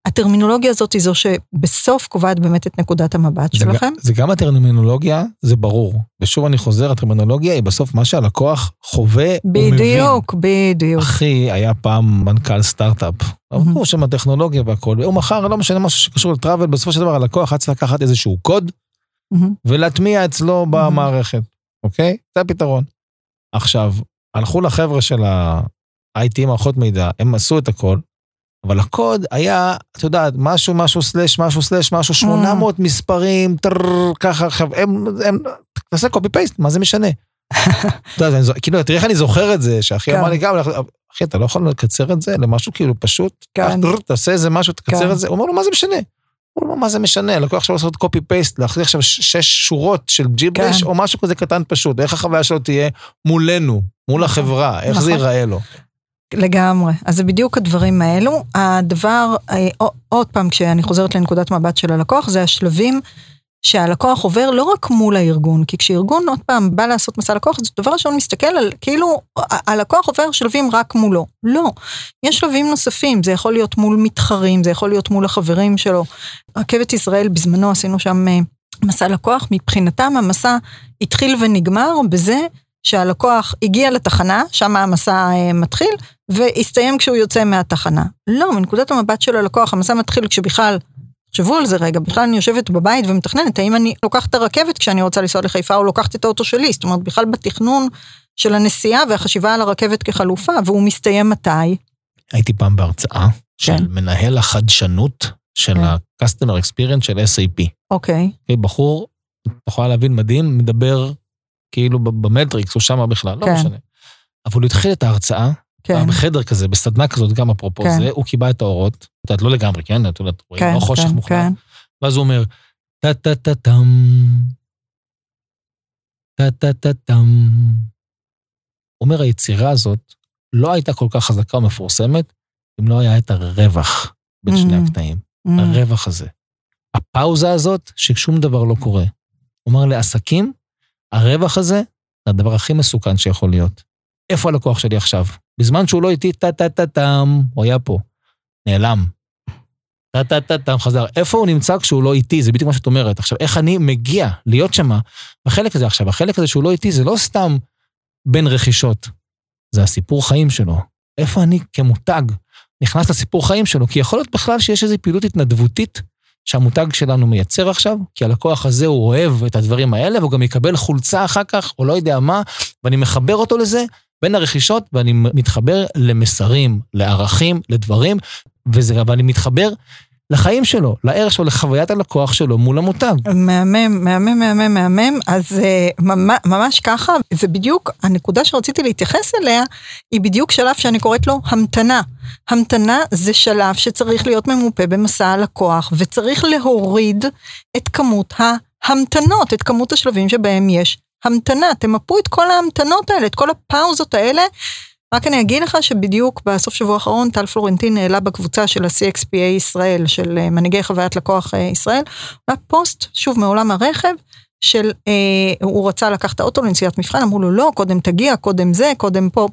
הטרמינולוגיה הזאת היא זו שבסוף קובעת באמת את נקודת המבט זה שלכם. זה גם הטרמינולוגיה, זה ברור. ושוב אני חוזר, הטרמינולוגיה היא בסוף מה שהלקוח חווה ומבין. בדיוק, בדיוק. אחי היה פעם מנכ"ל סטארט-אפ. אמרו שם הטכנולוגיה והכל, והוא מכר, לא משנה משהו שקשור לטראבל, בסופו של דבר הלקוח צריך לקחת איזשהו קוד מהמם. ולהטמיע אצלו במערכת, אוקיי? זה הפתרון. עכשיו, הלכו לחבר'ה של ה-IT, מערכות מידע, הם עשו את הכל, אבל הקוד היה, את יודעת, משהו, משהו, סלאש, משהו, סלאש, משהו, 800 מספרים, טררר, ככה, עכשיו, הם, הם, תעשה קופי פייסט, מה זה משנה? <laughs> אתה יודע, כאילו, תראה איך אני זוכר את זה, שאחי כן. אמר לי גם, אחי, אתה לא יכול לקצר את זה למשהו כאילו פשוט, כן. תעשה איזה משהו, תקצר כן. את זה, הוא אומר לו, מה זה משנה? הוא אומר, מה זה משנה? לקוח עכשיו לעשות קופי פייסט, להחזיר עכשיו שש שורות של ג'יבריש, כן. או משהו כזה קטן פשוט, איך החוויה שלו תהיה מולנו, מול נכון. החברה, איך זה נכון. ייראה לו. לגמרי. אז זה בדיוק הדברים האלו. הדבר, אה, עוד פעם, כשאני חוזרת לנקודת מבט של הלקוח, זה השלבים שהלקוח עובר לא רק מול הארגון, כי כשארגון עוד פעם בא לעשות מסע לקוח, זה דבר ראשון מסתכל על, כאילו, הלקוח עובר שלבים רק מולו. לא. יש שלבים נוספים, זה יכול להיות מול מתחרים, זה יכול להיות מול החברים שלו. רכבת ישראל, בזמנו עשינו שם אה, מסע לקוח, מבחינתם המסע התחיל ונגמר בזה שהלקוח הגיע לתחנה, שם המסע אה, מתחיל, והסתיים כשהוא יוצא מהתחנה. לא, מנקודת המבט של הלקוח, המסע מתחיל כשבכלל, תחשבו על זה רגע, בכלל אני יושבת בבית ומתכננת, האם אני לוקחת את הרכבת כשאני רוצה לנסוע לחיפה או לוקחת את האוטו שלי, זאת אומרת, בכלל בתכנון של הנסיעה והחשיבה על הרכבת כחלופה, והוא מסתיים מתי? הייתי פעם בהרצאה של כן. מנהל החדשנות של כן. ה-customer experience של SAP. אוקיי, בחור, את יכולה להבין, מדהים, מדבר כאילו במטריקס, הוא שמה בכלל, לא כן. משנה. אבל הוא התחיל את ההרצאה, כן, היה בחדר כזה, בסדנה כזאת, גם אפרופו כן. זה, הוא קיבע את האורות, את יודעת, לא לגמרי, כן? את יודעת, רואים, כן, לא חושך כן, מוחלט. כן. ואז הוא אומר, טה טה טה טם, טה-טה-טה-טם. אומר, היצירה הזאת לא הייתה כל כך חזקה ומפורסמת, אם לא היה את הרווח בין שני Mhm. הקטעים. Mm. הרווח הזה. הפאוזה הזאת, ששום דבר לא קורה. הוא אמר, לעסקים, הרווח הזה זה הדבר הכי מסוכן שיכול להיות. איפה הלקוח שלי עכשיו? בזמן שהוא לא איתי, טה-טה-טה-טם, הוא היה פה. נעלם. טה-טה-טה-טם, חזר. איפה הוא נמצא כשהוא לא איתי? זה בדיוק מה שאת אומרת. עכשיו, איך אני מגיע להיות שמה בחלק הזה עכשיו? החלק הזה שהוא לא איתי זה לא סתם בין רכישות, זה הסיפור חיים שלו. איפה אני כמותג נכנס לסיפור חיים שלו? כי יכול להיות בכלל שיש איזו פעילות התנדבותית שהמותג שלנו מייצר עכשיו, כי הלקוח הזה הוא אוהב את הדברים האלה, והוא גם יקבל חולצה אחר כך, או לא יודע מה, ואני מחבר אותו לזה בין הרכישות, ואני מתחבר למסרים, לערכים, לדברים, וזה, ואני מתחבר לחיים שלו, לערך שלו, לחוויית הלקוח שלו מול המותג. מהמם, מהמם, מהמם, מהמם. אז uh, ממש ככה, זה בדיוק הנקודה שרציתי להתייחס אליה, היא בדיוק שלב שאני קוראת לו המתנה. המתנה זה שלב שצריך להיות ממופה במסע הלקוח, וצריך להוריד את כמות ההמתנות, את כמות השלבים שבהם יש המתנה. תמפו את כל ההמתנות האלה, את כל הפאוזות האלה. רק אני אגיד לך שבדיוק בסוף שבוע האחרון טל פלורנטין העלה בקבוצה של ה-CXPA ישראל, של מנהיגי חוויית לקוח ישראל, היה פוסט, שוב מעולם הרכב, של אה, הוא רצה לקחת את האוטו לנסיעת מבחן, אמרו לו לא, קודם תגיע, קודם זה, קודם פה,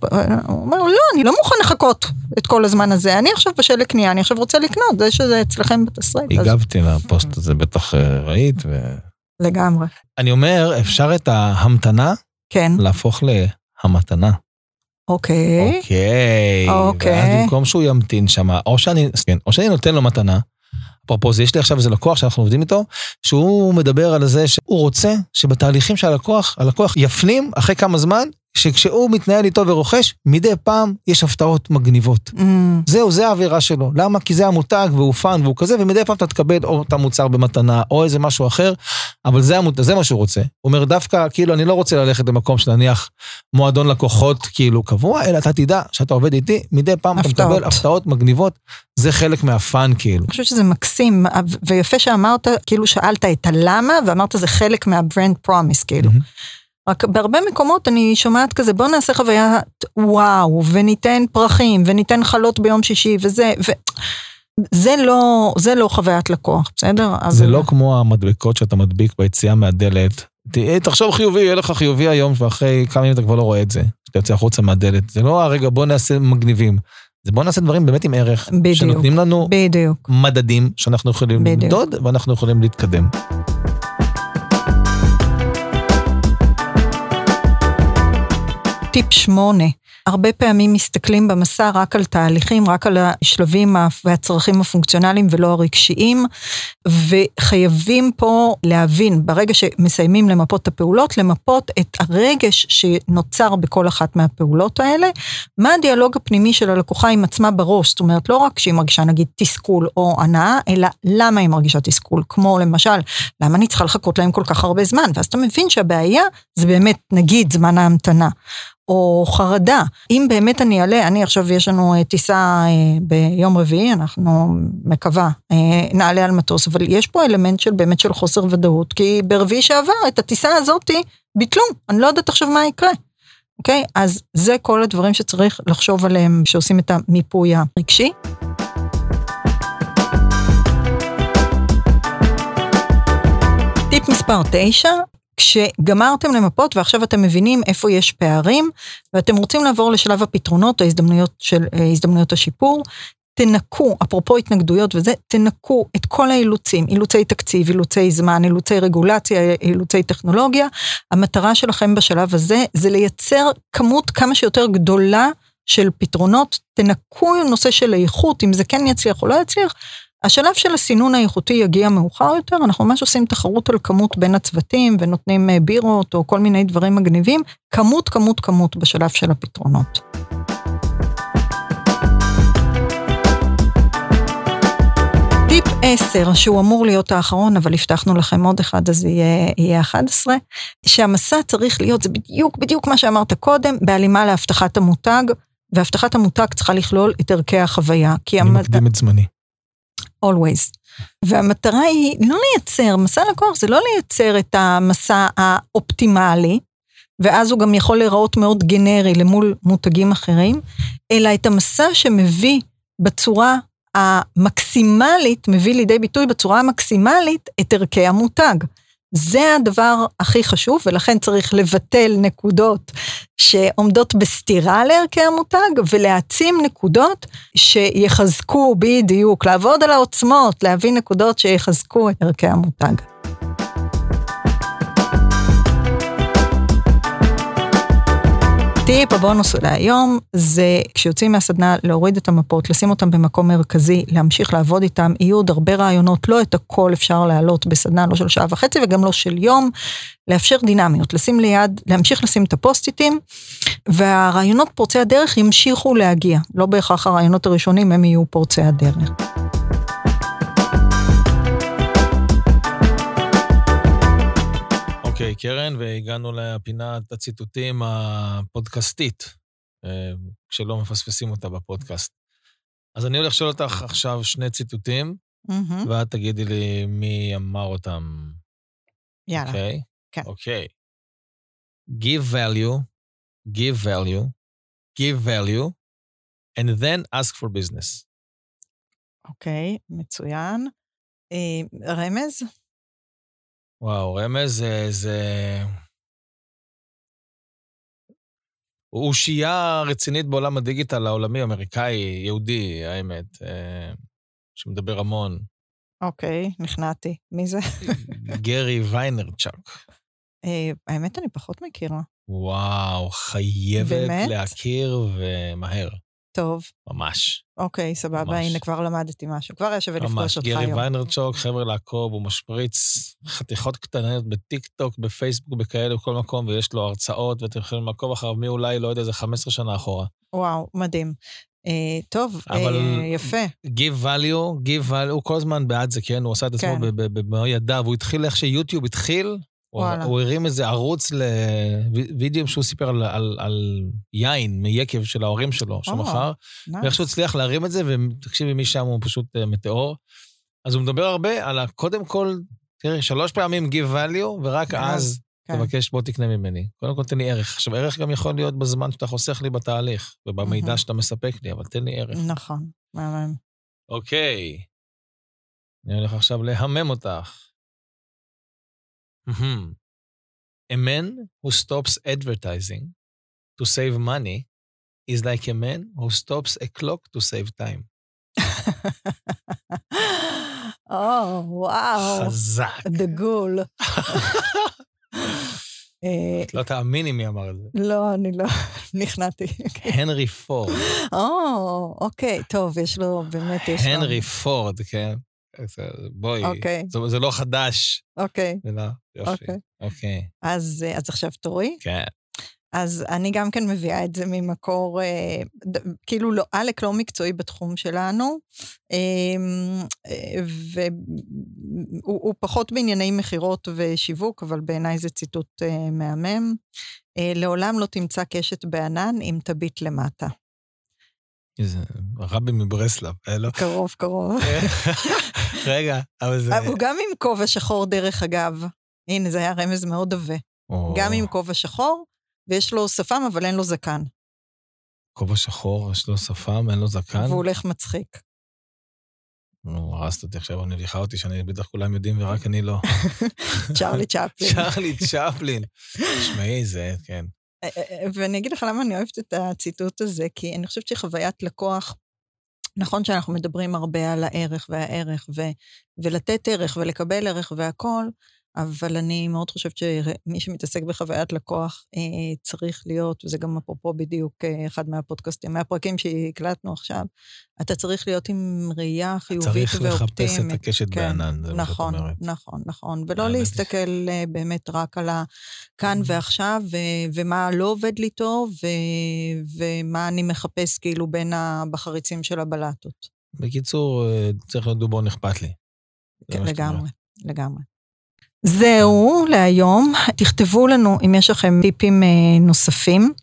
הוא אומר לא, אני לא מוכן לחכות את כל הזמן הזה, אני עכשיו בשל לקנייה, אני עכשיו רוצה לקנות, זה שזה אצלכם בתסריט. הגבתי אז... לפוסט הזה, בטח ראית. ו... לגמרי. אני אומר, אפשר את ההמתנה, כן. להפוך להמתנה. אוקיי. אוקיי. אוקיי. ואז במקום שהוא ימתין שם, או שאני, כן, או שאני נותן לו מתנה, אפרופו זה, יש לי עכשיו איזה לקוח שאנחנו עובדים איתו, שהוא מדבר על זה שהוא רוצה שבתהליכים של הלקוח, הלקוח יפנים אחרי כמה זמן, שכשהוא מתנהל איתו ורוכש, מדי פעם יש הפתעות מגניבות. Mm. זהו, זה האווירה שלו. למה? כי זה המותג והוא fun והוא כזה, ומדי פעם אתה תקבל או את המוצר במתנה או איזה משהו אחר, אבל זה, המות... זה מה שהוא רוצה. הוא אומר, דווקא, כאילו, אני לא רוצה ללכת למקום שנניח מועדון לקוחות כאילו קבוע, אלא אתה תדע שאתה עובד איתי, מדי פעם הפתעות. אתה מקבל הפתעות מגניבות, זה חלק מה fun כאילו. אני חושבת שזה מקסים, ויפה שאמרת, כאילו שאלת את הלמה, ואמרת זה חלק מה brand promise, כאילו. Mm-hmm. רק בהרבה מקומות אני שומעת כזה, בוא נעשה חוויה וואו, וניתן פרחים, וניתן חלות ביום שישי, וזה, ו... זה לא, זה לא חוויית לקוח, בסדר? זה לא כמו המדבקות שאתה מדביק ביציאה מהדלת. תחשוב חיובי, יהיה לך חיובי היום, ואחרי כמה ימים אתה כבר לא רואה את זה, כשאתה יוצא החוצה מהדלת. זה לא הרגע, בוא נעשה מגניבים. זה בוא נעשה דברים באמת עם ערך. בדיוק. שנותנים לנו בדיוק. מדדים שאנחנו יכולים בדיוק. למדוד, ואנחנו יכולים להתקדם. טיפ 8, הרבה פעמים מסתכלים במסע רק על תהליכים, רק על השלבים והצרכים הפונקציונליים ולא הרגשיים, וחייבים פה להבין, ברגע שמסיימים למפות את הפעולות, למפות את הרגש שנוצר בכל אחת מהפעולות האלה, מה הדיאלוג הפנימי של הלקוחה עם עצמה בראש, זאת אומרת, לא רק שהיא מרגישה נגיד תסכול או הנאה, אלא למה היא מרגישה תסכול, כמו למשל, למה אני צריכה לחכות להם כל כך הרבה זמן, ואז אתה מבין שהבעיה זה באמת, נגיד, זמן ההמתנה. או חרדה. אם באמת אני אעלה, אני עכשיו, יש לנו טיסה ביום רביעי, אנחנו מקווה, נעלה על מטוס, אבל יש פה אלמנט של באמת של חוסר ודאות, כי ברביעי שעבר את הטיסה הזאתי ביטלו, אני לא יודעת עכשיו מה יקרה. אוקיי? אז זה כל הדברים שצריך לחשוב עליהם כשעושים את המיפוי הרגשי. טיפ מספר 9, כשגמרתם למפות ועכשיו אתם מבינים איפה יש פערים ואתם רוצים לעבור לשלב הפתרונות, ההזדמנויות של הזדמנויות השיפור, תנקו, אפרופו התנגדויות וזה, תנקו את כל האילוצים, אילוצי תקציב, אילוצי זמן, אילוצי רגולציה, אילוצי טכנולוגיה. המטרה שלכם בשלב הזה זה לייצר כמות כמה שיותר גדולה של פתרונות, תנקו נושא של איכות, אם זה כן יצליח או לא יצליח. השלב של הסינון האיכותי יגיע מאוחר יותר, אנחנו ממש עושים תחרות על כמות בין הצוותים ונותנים בירות או כל מיני דברים מגניבים, כמות, כמות, כמות בשלב של הפתרונות. טיפ 10, שהוא אמור להיות האחרון, אבל הבטחנו לכם עוד אחד, אז יהיה, יהיה 11, שהמסע צריך להיות, זה בדיוק, בדיוק מה שאמרת קודם, בהלימה להבטחת המותג, והבטחת המותג צריכה לכלול את ערכי החוויה. אני המת... מקדים את זמני. Always. והמטרה היא לא לייצר, מסע לקוח זה לא לייצר את המסע האופטימלי, ואז הוא גם יכול להיראות מאוד גנרי למול מותגים אחרים, אלא את המסע שמביא בצורה המקסימלית, מביא לידי ביטוי בצורה המקסימלית את ערכי המותג. זה הדבר הכי חשוב, ולכן צריך לבטל נקודות שעומדות בסתירה לערכי המותג, ולהעצים נקודות שיחזקו בדיוק, לעבוד על העוצמות, להביא נקודות שיחזקו את ערכי המותג. טיפ הבונוס להיום זה כשיוצאים מהסדנה להוריד את המפות, לשים אותם במקום מרכזי, להמשיך לעבוד איתם, יהיו עוד הרבה רעיונות, לא את הכל אפשר להעלות בסדנה, לא של שעה וחצי וגם לא של יום, לאפשר דינמיות, לשים ליד, להמשיך לשים את הפוסט-איטים, והרעיונות פורצי הדרך ימשיכו להגיע, לא בהכרח הרעיונות הראשונים הם יהיו פורצי הדרך. אוקיי, קרן, והגענו לפינת הציטוטים הפודקאסטית, אה, כשלא מפספסים אותה בפודקאסט. אז אני הולך לשאול אותך עכשיו שני ציטוטים, מהמם. ואת תגידי לי מי אמר אותם, יאללה. אוקיי? כן. אוקיי. Give value, give value, give value, and then ask for business. אוקיי, מצוין. אה, רמז? וואו, רמז זה... זה... הוא אושייה רצינית בעולם הדיגיטל העולמי, אמריקאי, יהודי, האמת, אה, שמדבר המון. אוקיי, נכנעתי. מי זה? גרי ויינרצ'אק. אה, האמת, אני פחות מכירה. וואו, חייבת באמת? להכיר ומהר, טוב, ממש. אוקיי, סבבה, ממש. הנה, כבר למדתי משהו. כבר היה שווה ממש. לפגוש אותך גרי היום. ויינרצ'וק, חבר'ה לעקוב, הוא משפריץ חתיכות קטנות בטיק טוק, בפייסבוק, בכאלה, בכל מקום, ויש לו הרצאות, ואתם יכולים לעקוב אחריו מאולי, לא יודע, איזה 15 שנה אחורה. וואו, מדהים. אה, טוב, אבל- אה, יפה. Give value, give value, הוא כל הזמן בעד זה, כן? הוא עשה את עצמו כן. במו ידיו, הוא התחיל איך שיוטיוב התחיל, וואלה. הוא הרים איזה ערוץ לוידאו שהוא סיפר על, על, על יין מיקב של ההורים שלו, שהוא מכר, ואיך שהוא הצליח להרים את זה, ותקשיבי, משם הוא פשוט אה, מטאור. אז הוא מדבר הרבה על. קודם כל, תראי, שלוש פעמים give value, ורק ואז, אז כן. תבקש, בוא תקנה ממני. קודם כל תן לי ערך. עכשיו, ערך גם יכול להיות בזמן שאתה חוסך לי בתהליך, ובמידע מהמם. שאתה מספק לי, אבל תן לי ערך. נכון, מהמם. אוקיי. אני הולך עכשיו להמם אותך. מהמם. A man who stops advertising to save money is like a man who stops a clock to save time. או, וואו, חזק. דגול. אה, את לא תאמיני מי אמר את זה. לא, אני לא, <laughs> נכנעתי. <laughs> הנרי פורד. או, אוקיי, טוב, יש לו, באמת, יש לו... הנרי פורד, כן. בואי, אוקיי. זה- זה לא חדש. אוקיי, זה לא, יופי. אוקיי. אוקיי, אז אה, אז עכשיו תורי. כן. אז אני גם כן מביאה את זה ממקור, אה, כאילו לא, עלק לא מקצועי בתחום שלנו, והוא פחות בענייני מכירות ושיווק, אבל בעיניי זה ציטוט אה, מהמם. אה, לעולם לא תמצא קשת בענן אם תביט למטה. איזה רבי מברסלב, אה, לא? קרוב, קרוב. <laughs> רגע, אבל זה... הוא גם עם כובע שחור, דרך אגב. הנה, זה היה רמז מאוד עבה. גם עם כובע שחור, ויש לו שפם, אבל אין לו זקן. כובע שחור, יש לו שפם, אין לו זקן. והוא הולך מצחיק. נו, הרסת אותי עכשיו, אבל מביכה אותי שאני בטח כולם יודעים ורק אני לא. <laughs> צ'רלי צ'פלין. צ'רלי צ'פלין. תשמעי, זה, כן. אה, אה, ואני אגיד לך למה אני אוהבת את הציטוט הזה, כי אני חושבת שחוויית לקוח, נכון שאנחנו מדברים הרבה על הערך והערך, ו, ולתת ערך ולקבל ערך והכול, אבל אני מאוד חושבת שמי שמתעסק בחוויית לקוח אה, צריך להיות, וזה גם אפרופו בדיוק אה, אחד מהפודקאסטים, מהפרקים שהקלטנו עכשיו, אתה צריך להיות עם ראייה חיובית צריך ואופטימית. לחפש את הקשת כן, בענן, זה מה שאת נכון, אומרת. נכון, נכון. ולא האמת היא. להסתכל אה, באמת רק על הכאן Mm-hmm. ועכשיו, ו- ומה לא עובד לי טוב, ו- ומה אני מחפש כאילו בין ה- בחריצים של הבלטות. בקיצור, אה, צריך להיות דובון אכפת לי. כן. לגמרי, לגמרי. זהו להיום. תכתבו לנו אם יש לכם טיפים אה, נוספים.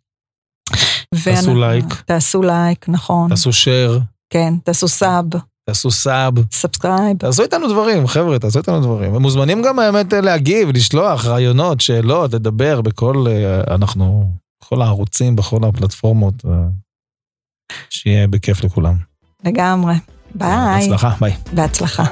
תעשו לייק. תעשו לייק, נכון. תעשו share, כן, תעשו סאב. תעשו סאב, סאבסקרייב. תעשו איתנו דברים, חבר'ה, תעשו איתנו דברים. הם מוזמנים גם האמת להגיב, לשלוח רעיונות, שאלות, לדבר בכל, אה, אנחנו, בכל הערוצים, בכל הפלטפורמות. אה, שיהיה בכיף לכולם. לגמרי. ביי. בהצלחה, ביי. בהצלחה.